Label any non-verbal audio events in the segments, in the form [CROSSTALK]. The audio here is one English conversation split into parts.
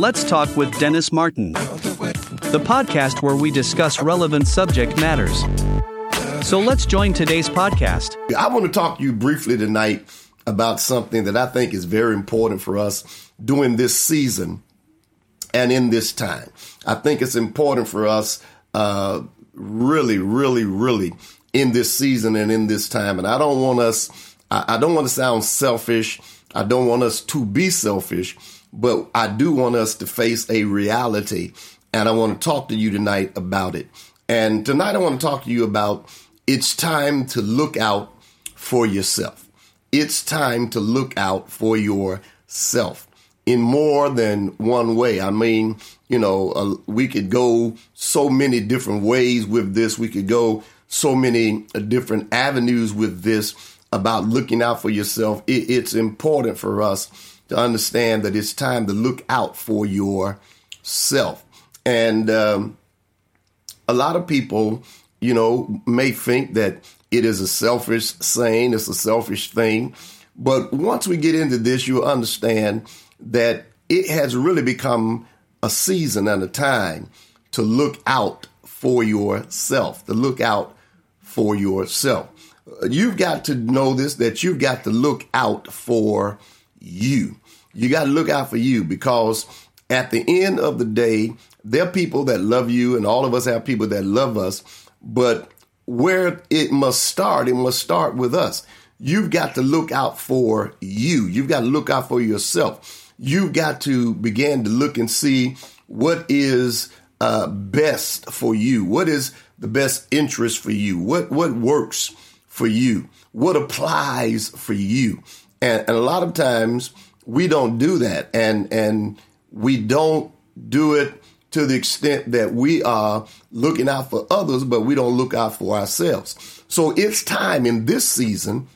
Let's Talk with Dennis Martin, the podcast where we discuss relevant subject matters. So let's join today's podcast. I want to talk to you briefly tonight about something that I think is very important for us during this season and in this time. I think it's important for us, uh, really, really, really in this season and in this time. And I don't want us, I, I don't want to sound selfish. I don't want us to be selfish, but I do want us to face a reality. And I want to talk to you tonight about it. And tonight I want to talk to you about it's time to look out for yourself. It's time to look out for yourself in more than one way. I mean, you know, uh, we could go so many different ways with this. We could go so many uh, different avenues with this about looking out for yourself. It, it's important for us to understand that it's time to look out for yourself. And um, a lot of people, you know, may think that it is a selfish saying, it's a selfish thing. But once we get into this, you'll understand that it has really become a season and a time to look out for yourself, to look out for yourself. You've got to know this that you've got to look out for you. You got to look out for you because at the end of the day, there are people that love you, and all of us have people that love us. But where it must start, it must start with us. You've got to look out for you. You've got to look out for yourself you've got to begin to look and see what is uh, best for you. What is the best interest for you? What what works for you? What applies for you? And, and a lot of times we don't do that, and and we don't do it to the extent that we are looking out for others, but we don't look out for ourselves. So it's time in this season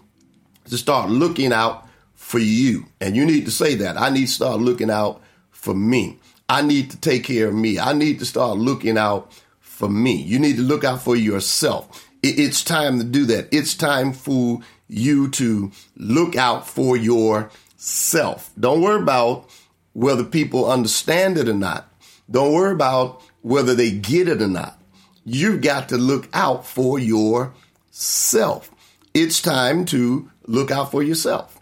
to start looking out for you. And you need to say that. I need to start looking out for me. I need to take care of me. I need to start looking out for me. You need to look out for yourself. It's time to do that. It's time for you to look out for yourself. Don't worry about whether people understand it or not. Don't worry about whether they get it or not. You've got to look out for yourself. It's time to look out for yourself.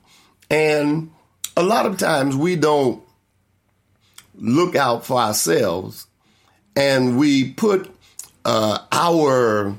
And a lot of times we don't look out for ourselves and we put uh, our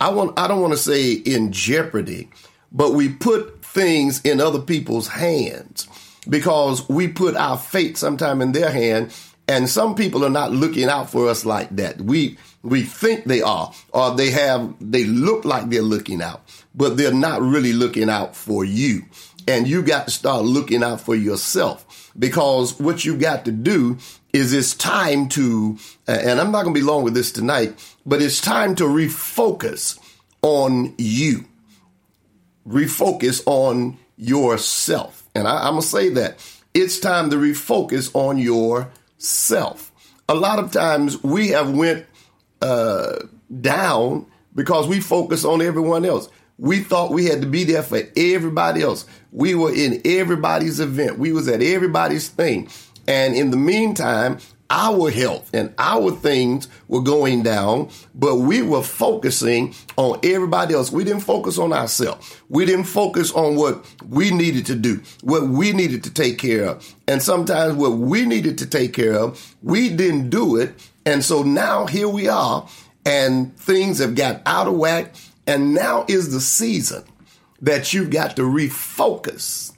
I want I don't want to say in jeopardy, but we put things in other people's hands because we put our fate sometime in their hand and some people are not looking out for us like that. We we think they are or they have they look like they're looking out, but they're not really looking out for you. And you got to start looking out for yourself because what you got to do is it's time to, and I'm not going to be long with this tonight, but it's time to refocus on you. Refocus on yourself. And I, am going to say that it's time to refocus on yourself. A lot of times we have went uh, down because we focus on everyone else. We thought we had to be there for everybody else. We were in everybody's event. We was at everybody's thing. And in the meantime, our health and our things were going down, but we were focusing on everybody else. We didn't focus on ourselves. We didn't focus on what we needed to do, what we needed to take care of. And sometimes what we needed to take care of, we didn't do it. And so now here we are, and things have got out of whack and now is the season that you've got to refocus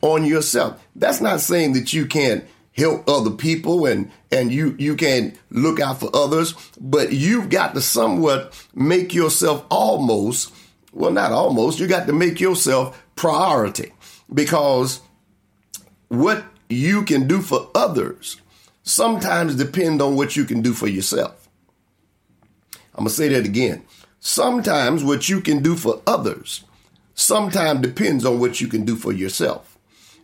on yourself. That's not saying that you can't help other people and and you you can look out for others, but you've got to somewhat make yourself almost well not almost, you got to make yourself priority because what you can do for others sometimes depend on what you can do for yourself. I'm going to say that again. Sometimes what you can do for others sometimes depends on what you can do for yourself.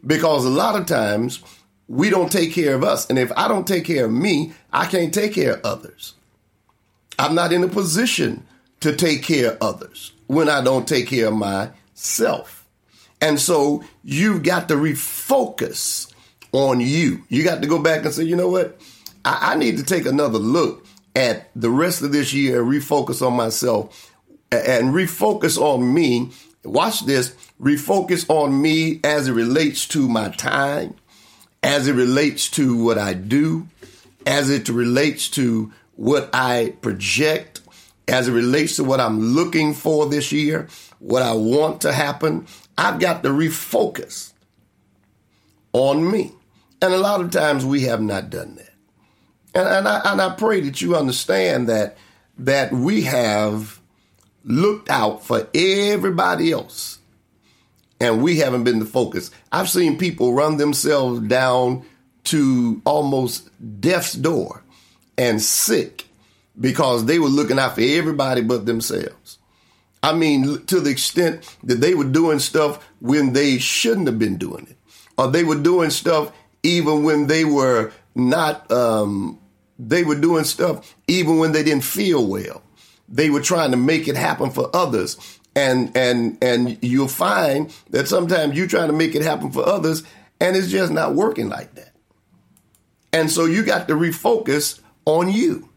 Because a lot of times we don't take care of us. And if I don't take care of me, I can't take care of others. I'm not in a position to take care of others when I don't take care of myself. And so you've got to refocus on you. You got to go back and say, you know what? I, I need to take another look at the rest of this year and refocus on myself and refocus on me. Watch this. Refocus on me as it relates to my time, as it relates to what I do, as it relates to what I project, as it relates to what I'm looking for this year, what I want to happen. I've got to refocus on me. And a lot of times we have not done that. And, and, I, and I pray that you understand that that we have looked out for everybody else and we haven't been the focus. I've seen people run themselves down to almost death's door and sick because they were looking out for everybody but themselves. I mean, to the extent that they were doing stuff when they shouldn't have been doing it, or they were doing stuff even when they were not, um, they were doing stuff even when they didn't feel well. They were trying to make it happen for others. And, and, and you'll find that sometimes you're trying to make it happen for others and it's just not working like that. And so you got to refocus on you.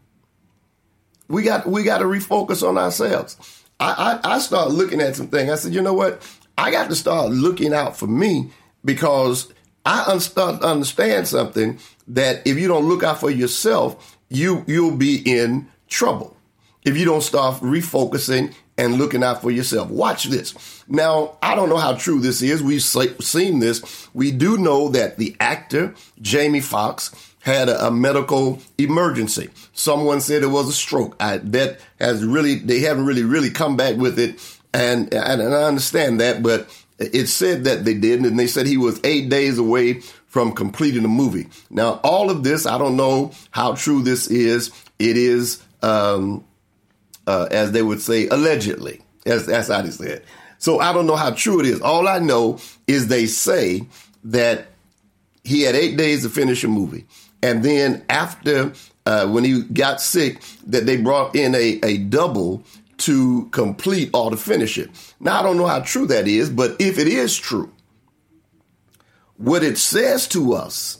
We got we got to refocus on ourselves. I, I, I started looking at some things. I said, you know what? I got to start looking out for me because I un- understand something that if you don't look out for yourself, you you'll be in trouble if you don't start refocusing and looking out for yourself. Watch this. Now, I don't know how true this is. We've seen this. We do know that the actor Jamie Foxx had a, a, medical emergency. Someone said it was a stroke. I, that has really, they haven't really, really come back with it. And, and, and I understand that, but it said that they didn't. And they said he was eight days away from completing the movie. Now, all of this, I don't know how true this is. It is, um, uh, as they would say, allegedly. As, that's how they said. So I don't know how true it is. All I know is they say that he had eight days to finish a movie. And then after, uh, when he got sick, that they brought in a, a double to complete or to finish it. Now, I don't know how true that is, but if it is true, what it says to us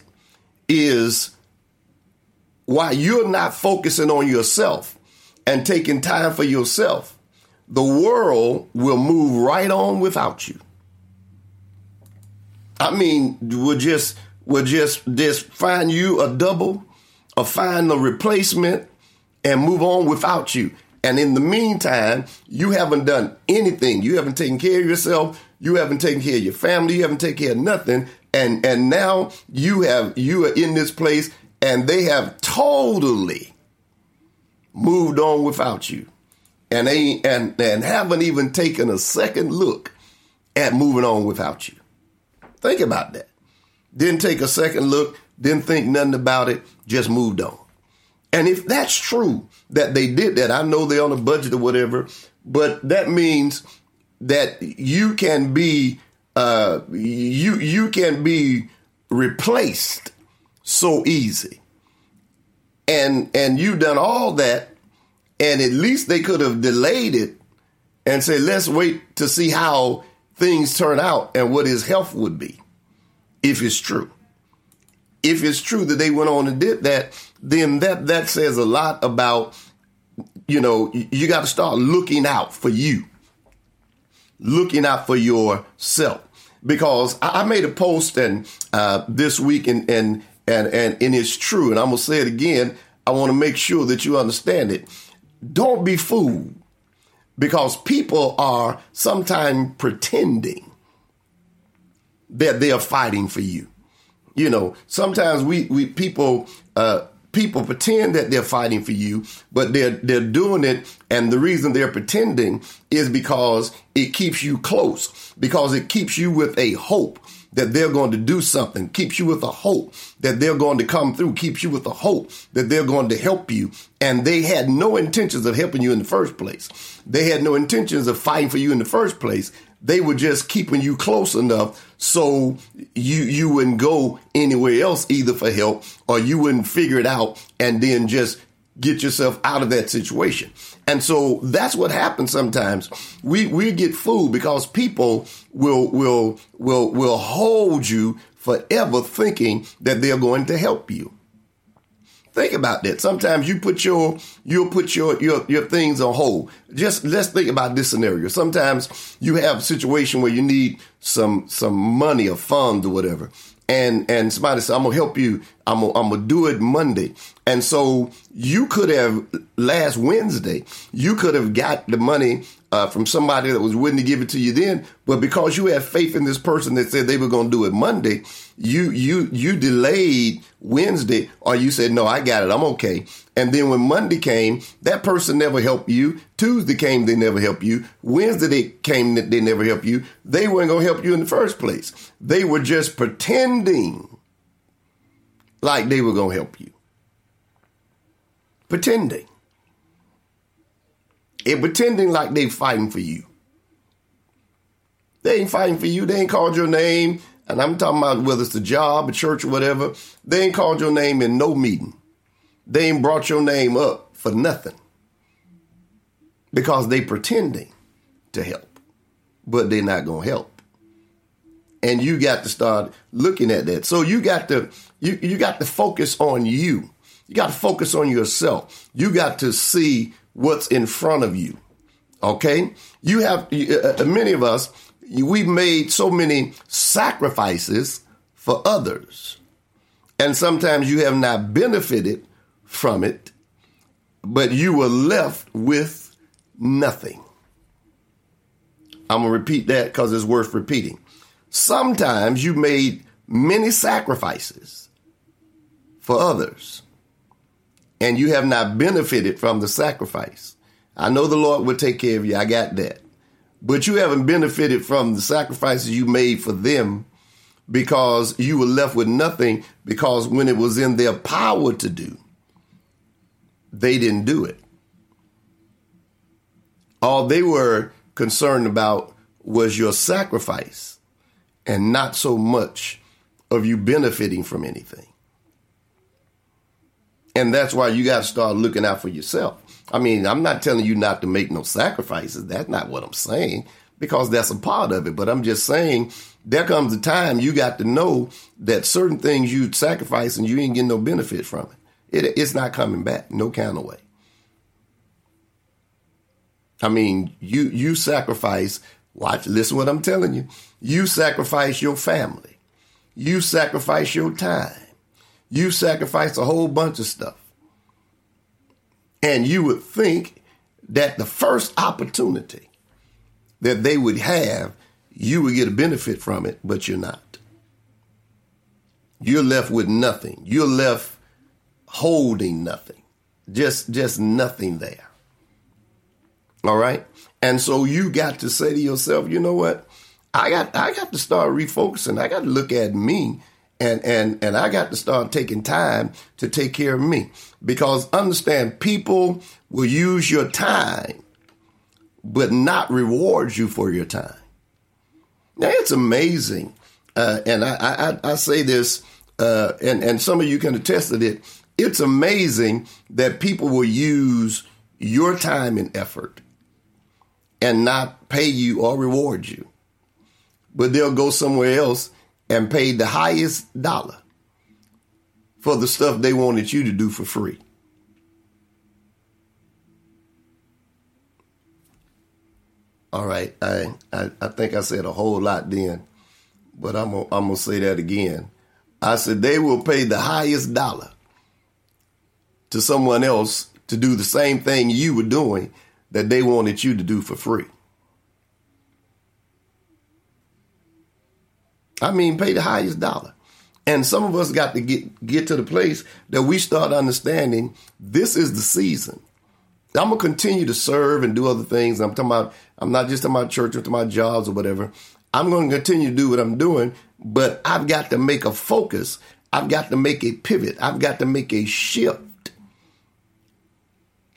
is why you're not focusing on yourself and taking time for yourself, the world will move right on without you. I mean, we'll just we'll just just find you a double or find a replacement and move on without you. And in the meantime, you haven't done anything. You haven't taken care of yourself. You haven't taken care of your family. You haven't taken care of nothing. And and now you have you are in this place and they have totally moved on without you. And they and, and haven't even taken a second look at moving on without you. Think about that. Didn't take a second look, didn't think nothing about it, just moved on. And if that's true that they did that, I know they're on a budget or whatever, but that means that you can be uh, you you can be replaced so easy. And and you've done all that, and at least they could have delayed it and say, let's wait to see how things turn out and what his health would be if it's true. If it's true that they went on and did that, then that that says a lot about you know you got to start looking out for you, looking out for yourself. Because I, made a post and uh, this week and and and and and it's true, and I'm gonna say it again. I want to make sure that you understand it. Don't be fooled because people are sometimes pretending that they are fighting for you. You know, sometimes we, we people uh, people pretend that they're fighting for you, but they're they're doing it, and the reason they're pretending is because it keeps you close, because it keeps you with a hope that they're going to do something, keeps you with a hope that they're going to come through, keeps you with a hope that they're going to help you. And they had no intentions of helping you in the first place. They had no intentions of fighting for you in the first place. They were just keeping you close enough so you you wouldn't go anywhere else either for help or you wouldn't figure it out and then just get yourself out of that situation. And so that's what happens sometimes. We we get fooled because people will will will will hold you forever thinking that they're going to help you. Think about that. Sometimes you put your you'll put your your your things on hold. Just let's think about this scenario. Sometimes you have a situation where you need some some money or funds or whatever, and and somebody said, "I'm gonna help you. I'm gonna, I'm gonna do it Monday." And so you could have last Wednesday, you could have got the money uh, from somebody that was willing to give it to you then, but because you had faith in this person that said they were going to do it Monday, you you you delayed Wednesday, or you said, "No, I got it. I'm okay." And then when Monday came, that person never helped you. Tuesday came, they never helped you. Wednesday they came, they never helped you. They weren't going to help you in the first place. They were just pretending like they were going to help you. Pretending. And pretending like they fighting for you. They ain't fighting for you. They ain't called your name. And I'm talking about whether it's a job, a church, or whatever. They ain't called your name in no meeting. They ain't brought your name up for nothing. Because they pretending to help. But they're not gonna help. And you got to start looking at that. So you got to you, you got to focus on you. You got to focus on yourself. You got to see what's in front of you. Okay? You have uh, uh, many of us we've made so many sacrifices for others. And sometimes you have not benefited from it, but you were left with nothing. I'm going to repeat that because it's worth repeating. Sometimes you made many sacrifices for others, and you have not benefited from the sacrifice. I know the Lord will take care of you. I got that. But you haven't benefited from the sacrifices you made for them because you were left with nothing because when it was in their power to do, they didn't do it. All they were concerned about was your sacrifice and not so much of you benefiting from anything. And that's why you got to start looking out for yourself. I mean, I'm not telling you not to make no sacrifices. That's not what I'm saying because that's a part of it. But I'm just saying there comes a time you got to know that certain things you sacrifice and you ain't getting no benefit from it. It it's not coming back, no kind of way. I mean, you you sacrifice. Watch, listen what I'm telling you. You sacrifice your family. You sacrifice your time. You sacrifice a whole bunch of stuff. And you would think that the first opportunity that they would have, you would get a benefit from it, but you're not. You're left with nothing. You're left holding nothing. Just just nothing there. All right? And so you got to say to yourself, you know what? I got I got to start refocusing. I got to look at me and and and I got to start taking time to take care of me because understand people will use your time but not reward you for your time. Now it's amazing, uh, and I, I, I say this, uh, and and some of you can attest to it. It's amazing that people will use your time and effort and not pay you or reward you, but they'll go somewhere else and pay the highest dollar for the stuff they wanted you to do for free. All right, I, I, I think I said a whole lot then, but I'm gonna, I'm gonna say that again. I said they will pay the highest dollar to someone else to do the same thing you were doing that they wanted you to do for free. I mean, pay the highest dollar. And some of us got to get get to the place that we start understanding this is the season. I'm gonna continue to serve and do other things. I'm talking about I'm not just talking about church or talking about jobs or whatever. I'm gonna continue to do what I'm doing, but I've got to make a focus. I've got to make a pivot. I've got to make a shift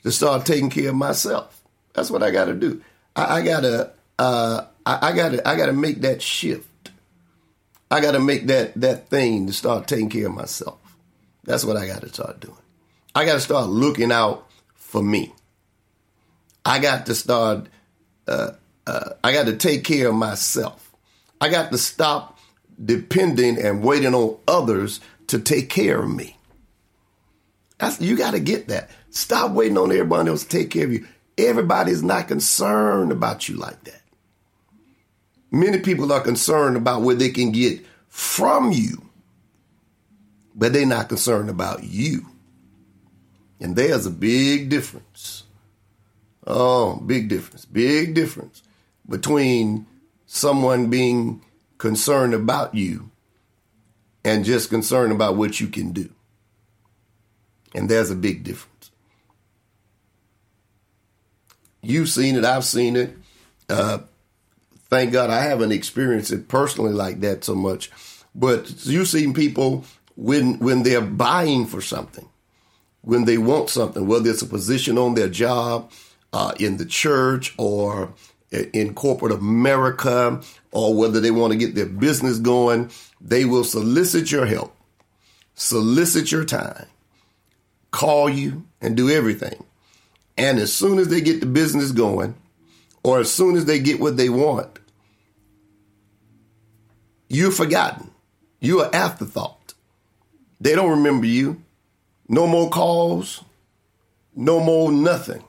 to start taking care of myself. That's what I got to do. I, I gotta uh, I, I gotta I gotta make that shift. I got to make that that thing to start taking care of myself. That's what I got to start doing. I got to start looking out for me. I got to start. Uh, uh, I got to take care of myself. I got to stop depending and waiting on others to take care of me. That's, you got to get that. Stop waiting on everybody else to take care of you. Everybody's not concerned about you like that. Many people are concerned about what they can get from you, but they're not concerned about you. And there's a big difference. Oh, big difference. Big difference between someone being concerned about you and just concerned about what you can do. And there's a big difference. You've seen it, I've seen it. Uh, thank God I haven't experienced it personally like that so much. But you've seen people when when they're buying for something, when they want something, whether it's a position on their job, uh, in the church, or in corporate America, or whether they want to get their business going, they will solicit your help, solicit your time, call you, and do everything. And as soon as they get the business going, or as soon as they get what they want, you're forgotten. You're an afterthought. They don't remember you. No more calls, no more nothing.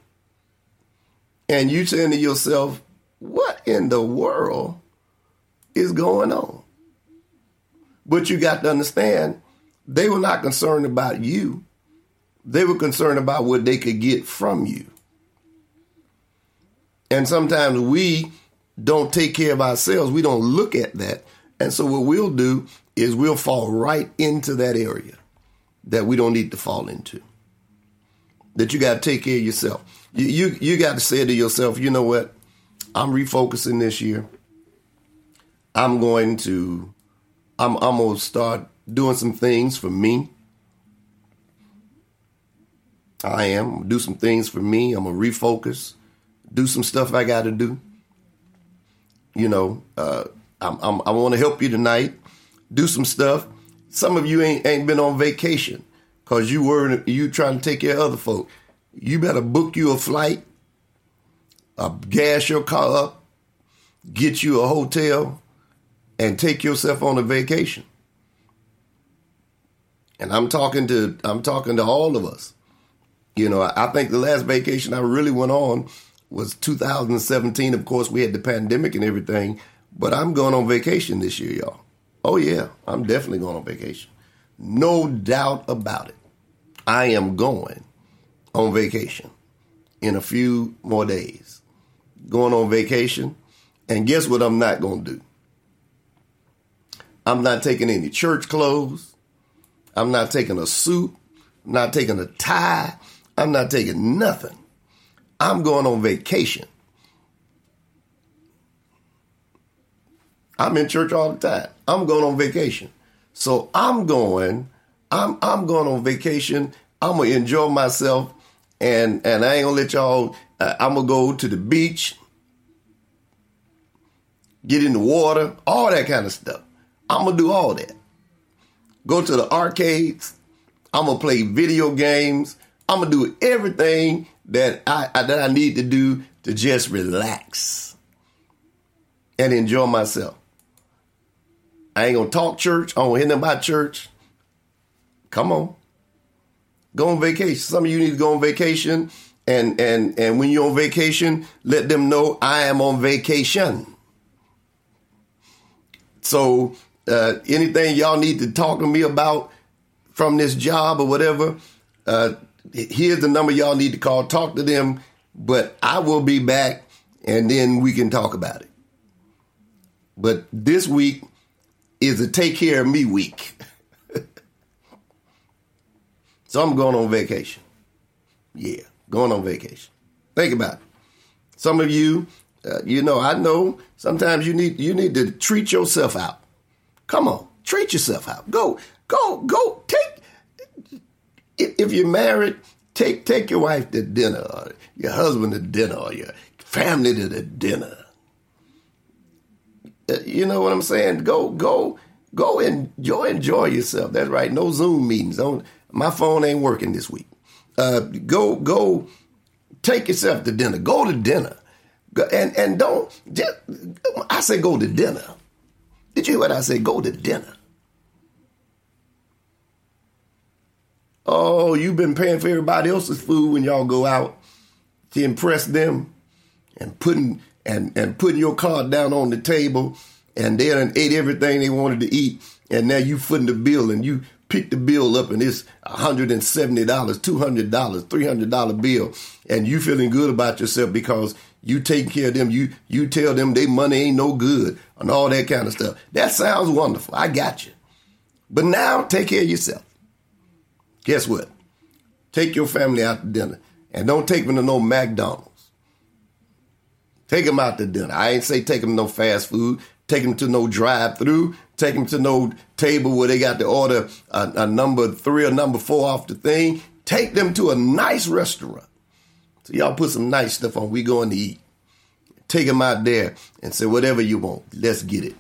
And you saying to yourself, what in the world is going on? But you got to understand, they were not concerned about you. They were concerned about what they could get from you. And sometimes we don't take care of ourselves. We don't look at that. And so what we'll do is we'll fall right into that area that we don't need to fall into. That you got to take care of yourself. You, you, you got to say to yourself, you know what? I'm refocusing this year. I'm going to, I'm, I'm going to start doing some things for me. I am. Do some things for me. I'm to refocus, do some stuff I got to do. You know, uh, I'm, I'm, i want to help you tonight. Do some stuff. Some of you ain't ain't been on vacation because you were you trying to take care of other folk. You better book you a flight, uh, gas your car up, get you a hotel, and take yourself on a vacation. And I'm talking to I'm talking to all of us. You know, I think the last vacation I really went on was 2017. Of course, we had the pandemic and everything, but I'm going on vacation this year, y'all. Oh, yeah, I'm definitely going on vacation. No doubt about it. I am going on vacation in a few more days. Going on vacation. And guess what I'm not going to do? I'm not taking any church clothes. I'm not taking a suit. I'm not taking a tie. I'm not taking nothing. I'm going on vacation. I'm in church all the time. I'm going on vacation. So I'm going, I'm I'm going on vacation. I'm gonna enjoy myself and and I ain't gonna let y'all uh, I'm gonna go to the beach, get in the water, all that kind of stuff. I'm gonna do all that. Go to the arcades. I'm gonna play video games. I'm gonna do everything that I, I that I need to do to just relax and enjoy myself. I ain't gonna talk church. I don't hear nothing about church. Come on. Go on vacation. Some of you need to go on vacation. And and and when you're on vacation, let them know I am on vacation. So uh, anything y'all need to talk to me about from this job or whatever, uh, here's the number y'all need to call. Talk to them, but I will be back, and then we can talk about it. But this week, is a take care of me week. [LAUGHS] so I'm going on vacation. Yeah, going on vacation. Think about it. Some of you, uh, you know, I know sometimes you need you need to treat yourself out. Come on, treat yourself out. Go, go, go. Take if you're married, take take your wife to dinner, or your husband to dinner, or your family to the dinner uh, you know what I'm saying? Go, go, go and enjoy, yourself. That's right. No Zoom meetings. Don't, my phone ain't working this week. Uh, go, go, take yourself to dinner. Go to dinner, and and don't. Just, I say go to dinner. Did you hear what I said? Go to dinner. Oh, you've been paying for everybody else's food when y'all go out to impress them and putting and, and putting your card down on the table and they done ate everything they wanted to eat and now you footing the bill and you pick the bill up and it's $170, $200, $300 bill and you feeling good about yourself because you take care of them. You you tell them they money ain't no good and all that kind of stuff. That sounds wonderful. I got you. But now take care of yourself. Guess what? Take your family out to dinner and don't take them to no McDonald's. Take them out to dinner. I ain't say take them no fast food. Take them to no drive through. Take them to no table where they got to order a, a number three or number four off the thing. Take them to a nice restaurant so y'all put some nice stuff on. We going to eat. Take them out there and say whatever you want. Let's get it.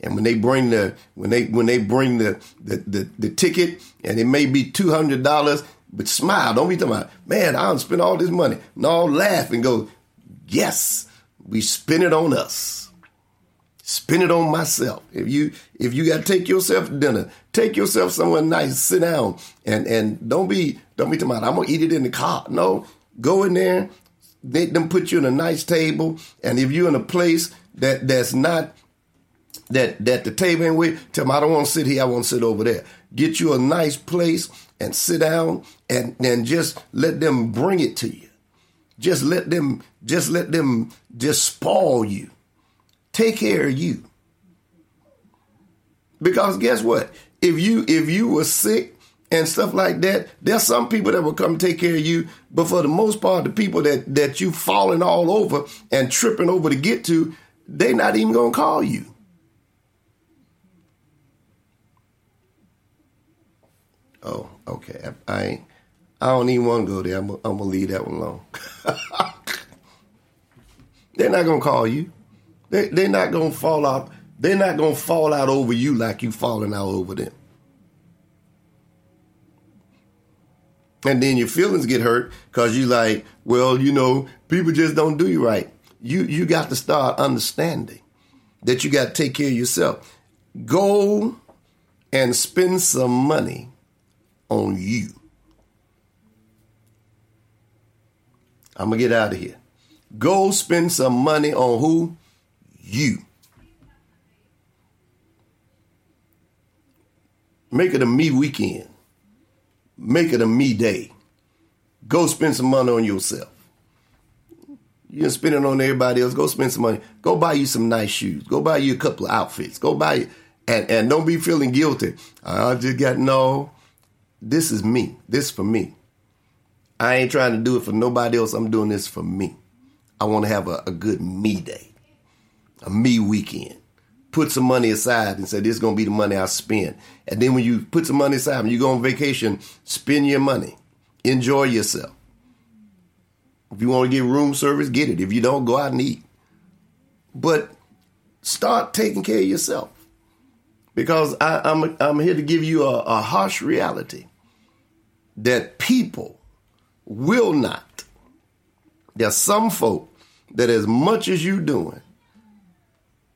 And when they bring the when they when they bring the the, the, the ticket and it may be two hundred dollars, but smile. Don't be talking about man. I don't spend all this money. No, laugh and go. Yes, we spend it on us. Spend it on myself. If you if you got to take yourself to dinner, take yourself somewhere nice, sit down, and and don't be don't be talking about I'm gonna eat it in the car. No, Go in there, make them put you in a nice table, and if you're in a place that that's not that that the table ain't with, tell them I don't want to sit here, I want to sit over there. Get you a nice place and sit down and and just let them bring it to you. Just let them just let them just spoil you. Take care of you. Because guess what? If you if you were sick and stuff like that. There's some people that will come take care of you, but for the most part, the people that that you falling all over and tripping over to get to, they not even gonna call you. Oh, okay. I, I. I don't even want to go there. I'm, I'm gonna leave that one alone. [LAUGHS] they're not gonna call you. They they're not gonna fall out. They're not gonna fall out over you like you falling out over them. And then your feelings get hurt because you like, well, you know, people just don't do you right. You you got to start understanding that you got to take care of yourself. Go and spend some money on you. I'm gonna get out of here. Go spend some money on who? You. Make it a me weekend. Make it a me day. Go spend some money on yourself. You can spend it on everybody else. Go spend some money. Go buy you some nice shoes. Go buy you a couple of outfits. Go buy and and don't be feeling guilty. I just got no. This is me. This for me. I ain't trying to do it for nobody else. I'm doing this for me. I want to have a, a good me day, a me weekend put some money aside and say this is going to be the money I spend. And then when you put some money aside, when you go on vacation, spend your money. Enjoy yourself. If you want to get room service, get it. If you don't, go out and eat. But start taking care of yourself. Because I, am I'm, I'm here to give you a, a harsh reality that people will not. There's some folk that as much as you doing,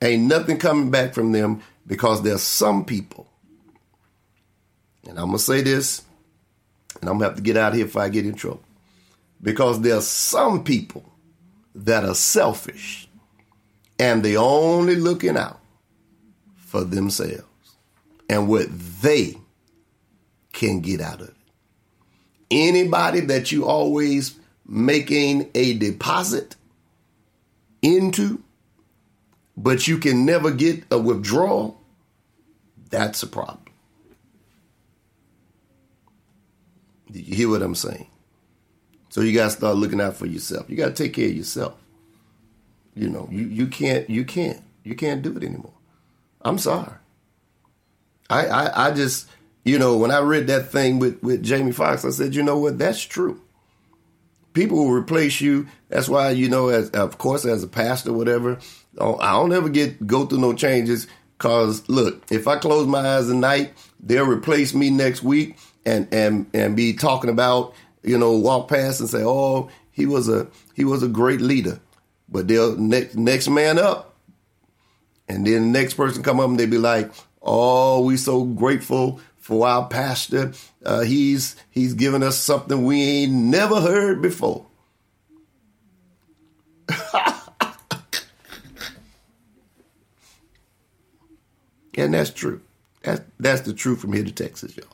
Ain't nothing coming back from them because there's some people, and I'm to say this, and I'm to have to get out of here if I get in trouble. Because there's some people that are selfish and they only looking out for themselves and what they can get out of it. Anybody that you always making a deposit into but you can never get a withdrawal, that's a problem. Did you hear what I'm saying? So you gotta start looking out for yourself. You gotta take care of yourself. You know, you, you can't you can't you can't do it anymore. I'm sorry. I, I I just you know when I read that thing with with Jamie Foxx, I said, you know what, that's true. People will replace you. That's why you know, as of course, as a pastor, whatever, I don't ever get go through no changes because look, if I close my eyes tonight, they'll replace me next week and and and be talking about you know walk past and say, oh, he was a he was a great leader, but they'll next next man up, And then the next person come up and they be like, "Oh, we so grateful for our pastor. Uh, he's he's given us something we ain't never heard before." [LAUGHS] and that's true. That's that's the truth from here to Texas, y'all.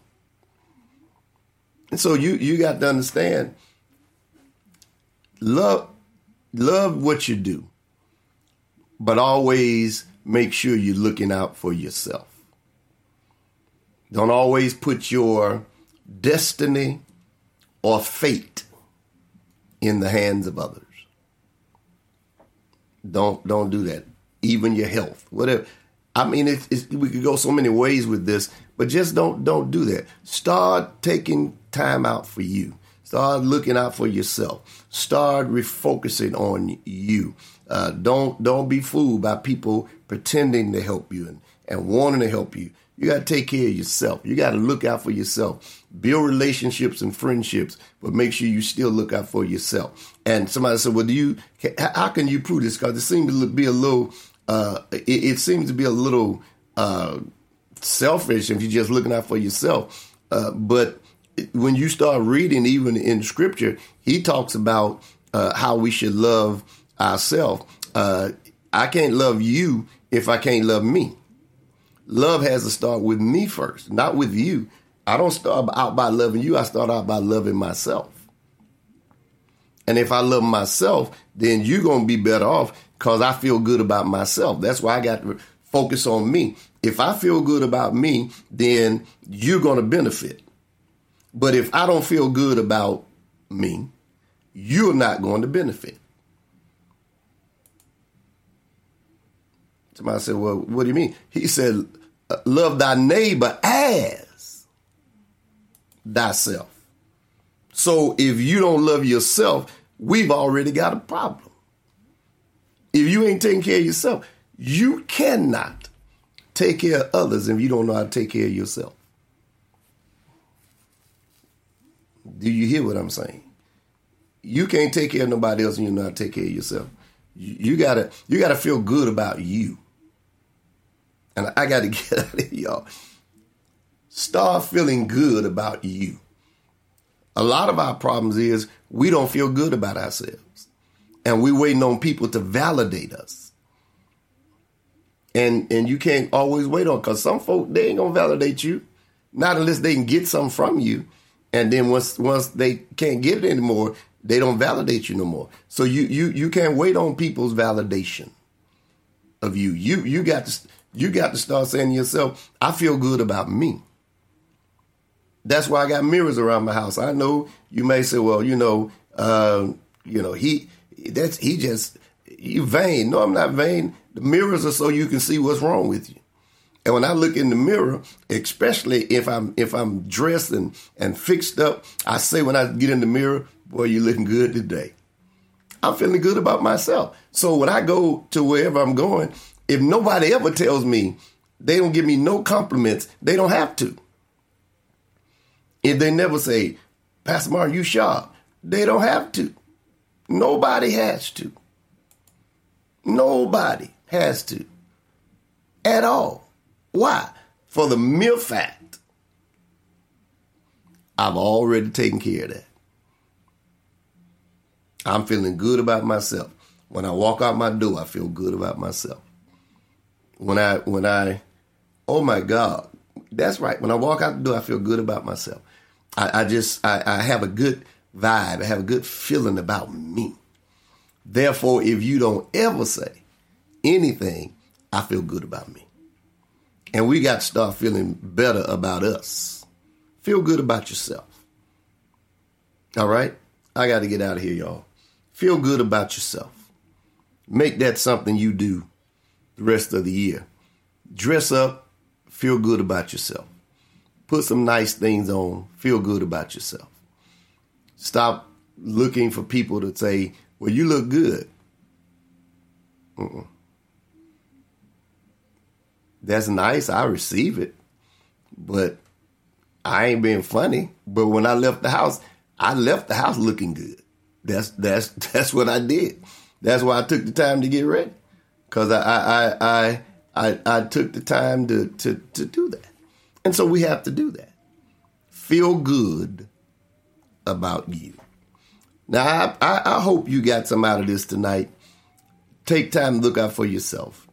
And so you you got to understand love love what you do, but always make sure you're looking out for yourself. Don't always put your destiny or fate in the hands of others. Don't don't do that. Even your health, whatever. I mean, it's, it's, we could go so many ways with this, but just don't don't do that. Start taking time out for you. Start looking out for yourself. Start refocusing on you. Uh, don't don't be fooled by people pretending to help you and, and wanting to help you. You got to take care of yourself. You got to look out for yourself. Build relationships and friendships, but make sure you still look out for yourself. And somebody said, "Well, do you? How can you prove this? Because it seems to be a little. Uh, it, it, seems to be a little uh, selfish if you're just looking out for yourself. Uh, but when you start reading, even in Scripture, he talks about uh, how we should love ourselves. Uh, I can't love you if I can't love me love has to start with me first, not with you. I don't start out by loving you, I start out by loving myself. And if I love myself, then you're going to be better off because I feel good about myself. That's why I got to focus on me. If I feel good about me, then you're going to benefit. But if I don't feel good about me, you're not going to benefit. Somebody said, Well, what do you mean? He said, Love thy neighbor as thyself. So if you don't love yourself, we've already got a problem. If you ain't taking care of yourself, you cannot take care of others if you don't know how to take care of yourself. Do you hear what I'm saying? You can't take care of nobody else and you know how to take care of yourself. You, you gotta you gotta feel good about you. And I got to [LAUGHS] get out of y'all. Start feeling good about you. A lot of our problems is we don't feel good about ourselves. And we waiting on people to validate us. And and you can't always wait on because some folk they ain't gonna validate you. Not unless they can get something from you. And then once once they can't get it anymore, they don't validate you no more. So you you you can't wait on people's validation of you. You you got to you got to start saying to yourself, I feel good about me. That's why I got mirrors around my house. I know you may say, well, you know, uh, you know, he that's he just you vain. No, I'm not vain. The mirrors are so you can see what's wrong with you. And when I look in the mirror, especially if I'm if I'm dressed and, and fixed up, I say when I get in the mirror, boy, you looking good today. I'm feeling good about myself. So when I go to wherever I'm going, if nobody ever tells me they don't give me no compliments, they don't have to. If they never say, Pastor Martin, you sharp, they don't have to. Nobody has to. Nobody has to. At all. Why? For the mere fact I've already taken care of that. I'm feeling good about myself. When I walk out my door, I feel good about myself when I when I oh my God, that's right. When I walk out the door, I feel good about myself. I, I just I, I have a good vibe. I have a good feeling about me. Therefore, if you don't ever say anything, I feel good about me. And we got to start feeling better about us. Feel good about yourself. All right? I got to get out of here, y'all. Feel good about yourself. Make that something you do the rest of the year. Dress up, feel good about yourself. Put some nice things on, feel good about yourself. Stop looking for people to say, well, you look good. Mm-mm. That's nice. I receive it. But I ain't being funny. But when I left the house, I left the house looking good. That's that's [LAUGHS] that's what I did. That's why I took the time to get ready because I, I I I, I took the time to, to, to do that. And so we have to do that. Feel good about you. Now, I, I, I hope you got some out of this tonight. Take time to look out for yourself.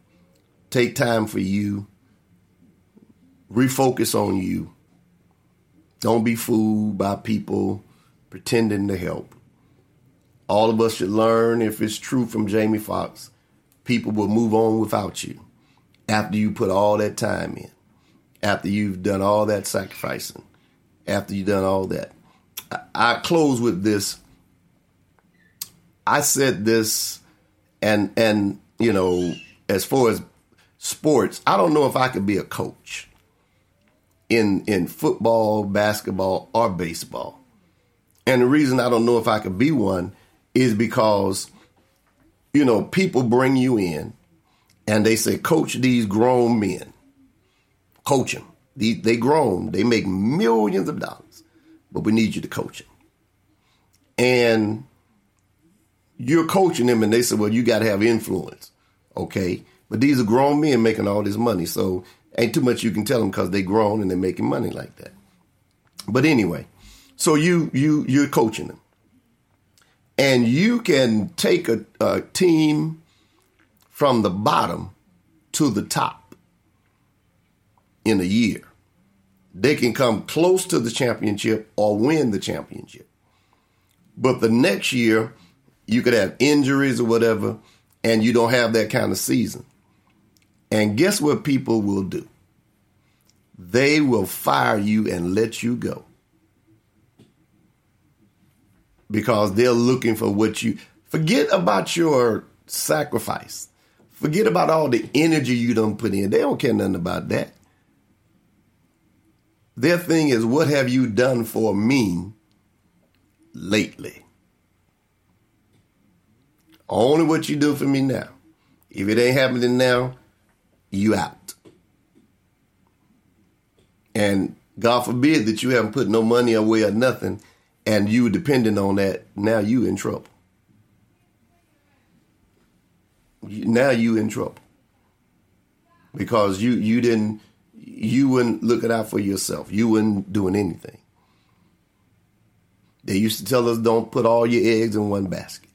Take time for you. Refocus on you. Don't be fooled by people pretending to help. All of us should learn, if it's true from Jamie Foxx, people will move on without you after you put all that time in, after you've done all that sacrificing, after you've done all that. I, I close with this. I said this, and and you know, as far as sports, I don't know if I could be a coach in in football, basketball, or baseball. And the reason I don't know if I could be one is because you know people bring you in and they say coach these grown men. Coach them. They, grown. They make millions of dollars, but we need you to coach them. And you're coaching them, and they say, well, you got to have influence, okay? But these are grown men making all this money, so ain't too much you can tell them because they grown and they're making money like that. But anyway, so you you you're coaching them, and you can take a, a team from the bottom to the top in a year. They can come close to the championship or win the championship. But the next year, you could have injuries or whatever, and you don't have that kind of season. And guess what people will do? They will fire you and let you go. Because they're looking for what you forget about your sacrifice. Forget about all the energy you don't put in. They don't care nothing about that. Their thing is, what have you done for me lately? Only what you do for me now. If it ain't happening now, you out. And God forbid that you haven't put no money away or nothing, and you were dependent on that, now you in trouble. Now you in trouble. Because you you didn't you weren't looking out for yourself. You weren't doing anything. They used to tell us don't put all your eggs in one basket.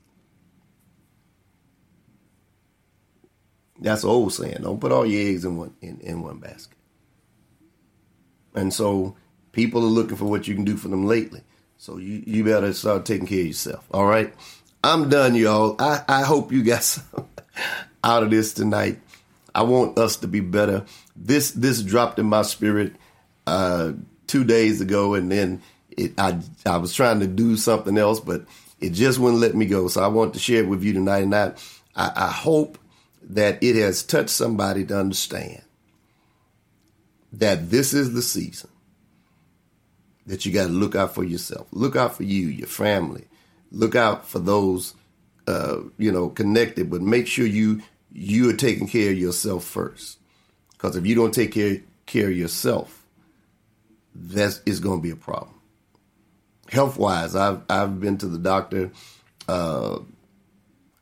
That's old saying. Don't put all your eggs in one in, in one basket. And so people are looking for what you can do for them lately. So you, you better start taking care of yourself. All right. I'm done, y'all. I, I hope you got [LAUGHS] some out of this tonight. I want us to be better. This this dropped in my spirit uh, two days ago, and then it, I I was trying to do something else, but it just wouldn't let me go. So I want to share it with you tonight, and I I, I hope that it has touched somebody to understand that this is the season that you got to look out for yourself. Look out for you, your family. Look out for those, uh, you know, connected. But make sure you you are taking care of yourself first. Because if you don't take care care of yourself, that is going to be a problem. Health wise, I've I've been to the doctor. Uh,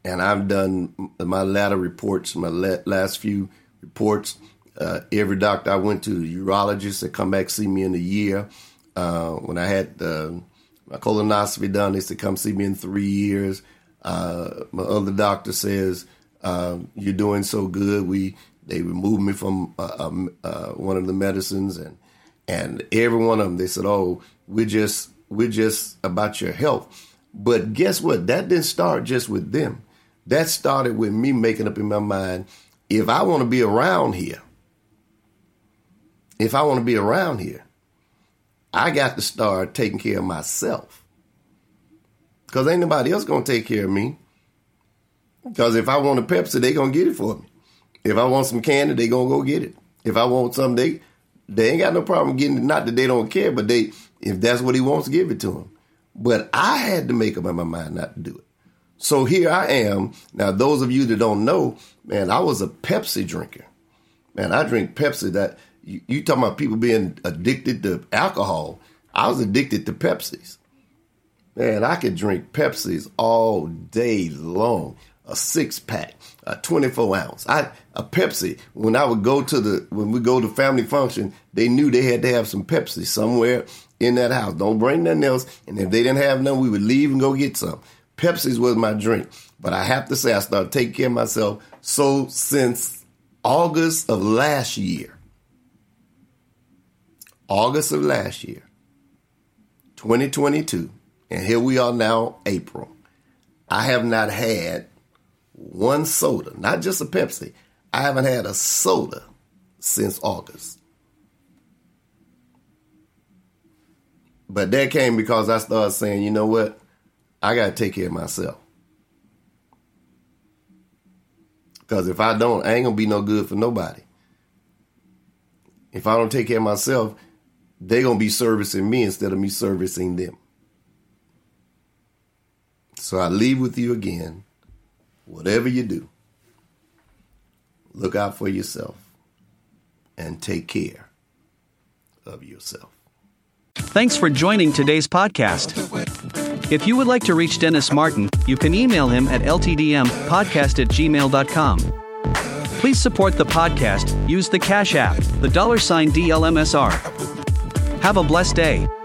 and I've done my latter reports, my last few reports. Uh, every doctor I went to, urologist that come back see me in a year. Uh, when I had my colonoscopy done, they said come see me in three years. Uh, my other doctor says um, you're doing so good. We they removed me from uh, uh, one of the medicines, and and every one of them they said, oh, we're just we're just about your health. But guess what? That didn't start just with them that started with me making up in my mind if I want to be around here, if I want to be around here, I got to start taking care of myself. Because ain't nobody else going to take care of me. Because if I want a Pepsi, they going to get it for me. If I want some candy, they going to go get it. If I want something, they, they ain't got no problem getting it. Not that they don't care, but they if that's what he wants, give it to him. But I had to make up my mind not to do it. So here I am. Now, those of you that don't know, man, I was a Pepsi drinker. Man, I drink Pepsi. That you, you talking about people being addicted to alcohol? I was addicted to Pepsis. Man, I could drink Pepsis all day long a six pack, a 24 ounce. I a Pepsi. When I would go to the when we go to family function, they knew they had to have some Pepsi somewhere in that house. Don't bring nothing else. And if they didn't have none, we would leave and go get some. Pepsi's was my drink. But I have to say, I started taking care of myself. So since August of last year, August of last year, 2022, and here we are now, April. I have not had one soda, not just a Pepsi. I haven't had a soda since August. But that came because I started saying, you know what? I got to take care of myself. Because if I don't, I ain't going to be no good for nobody. If I don't take care of myself, they're going to be servicing me instead of me servicing them. So I leave with you again. Whatever you do, look out for yourself and take care of yourself. Thanks for joining today's podcast. If you would like to reach Dennis Martin, you can email him at ltdmpodcast at gmail.com. Please support the podcast, use the Cash App, the dollar sign DLMSR. Have a blessed day.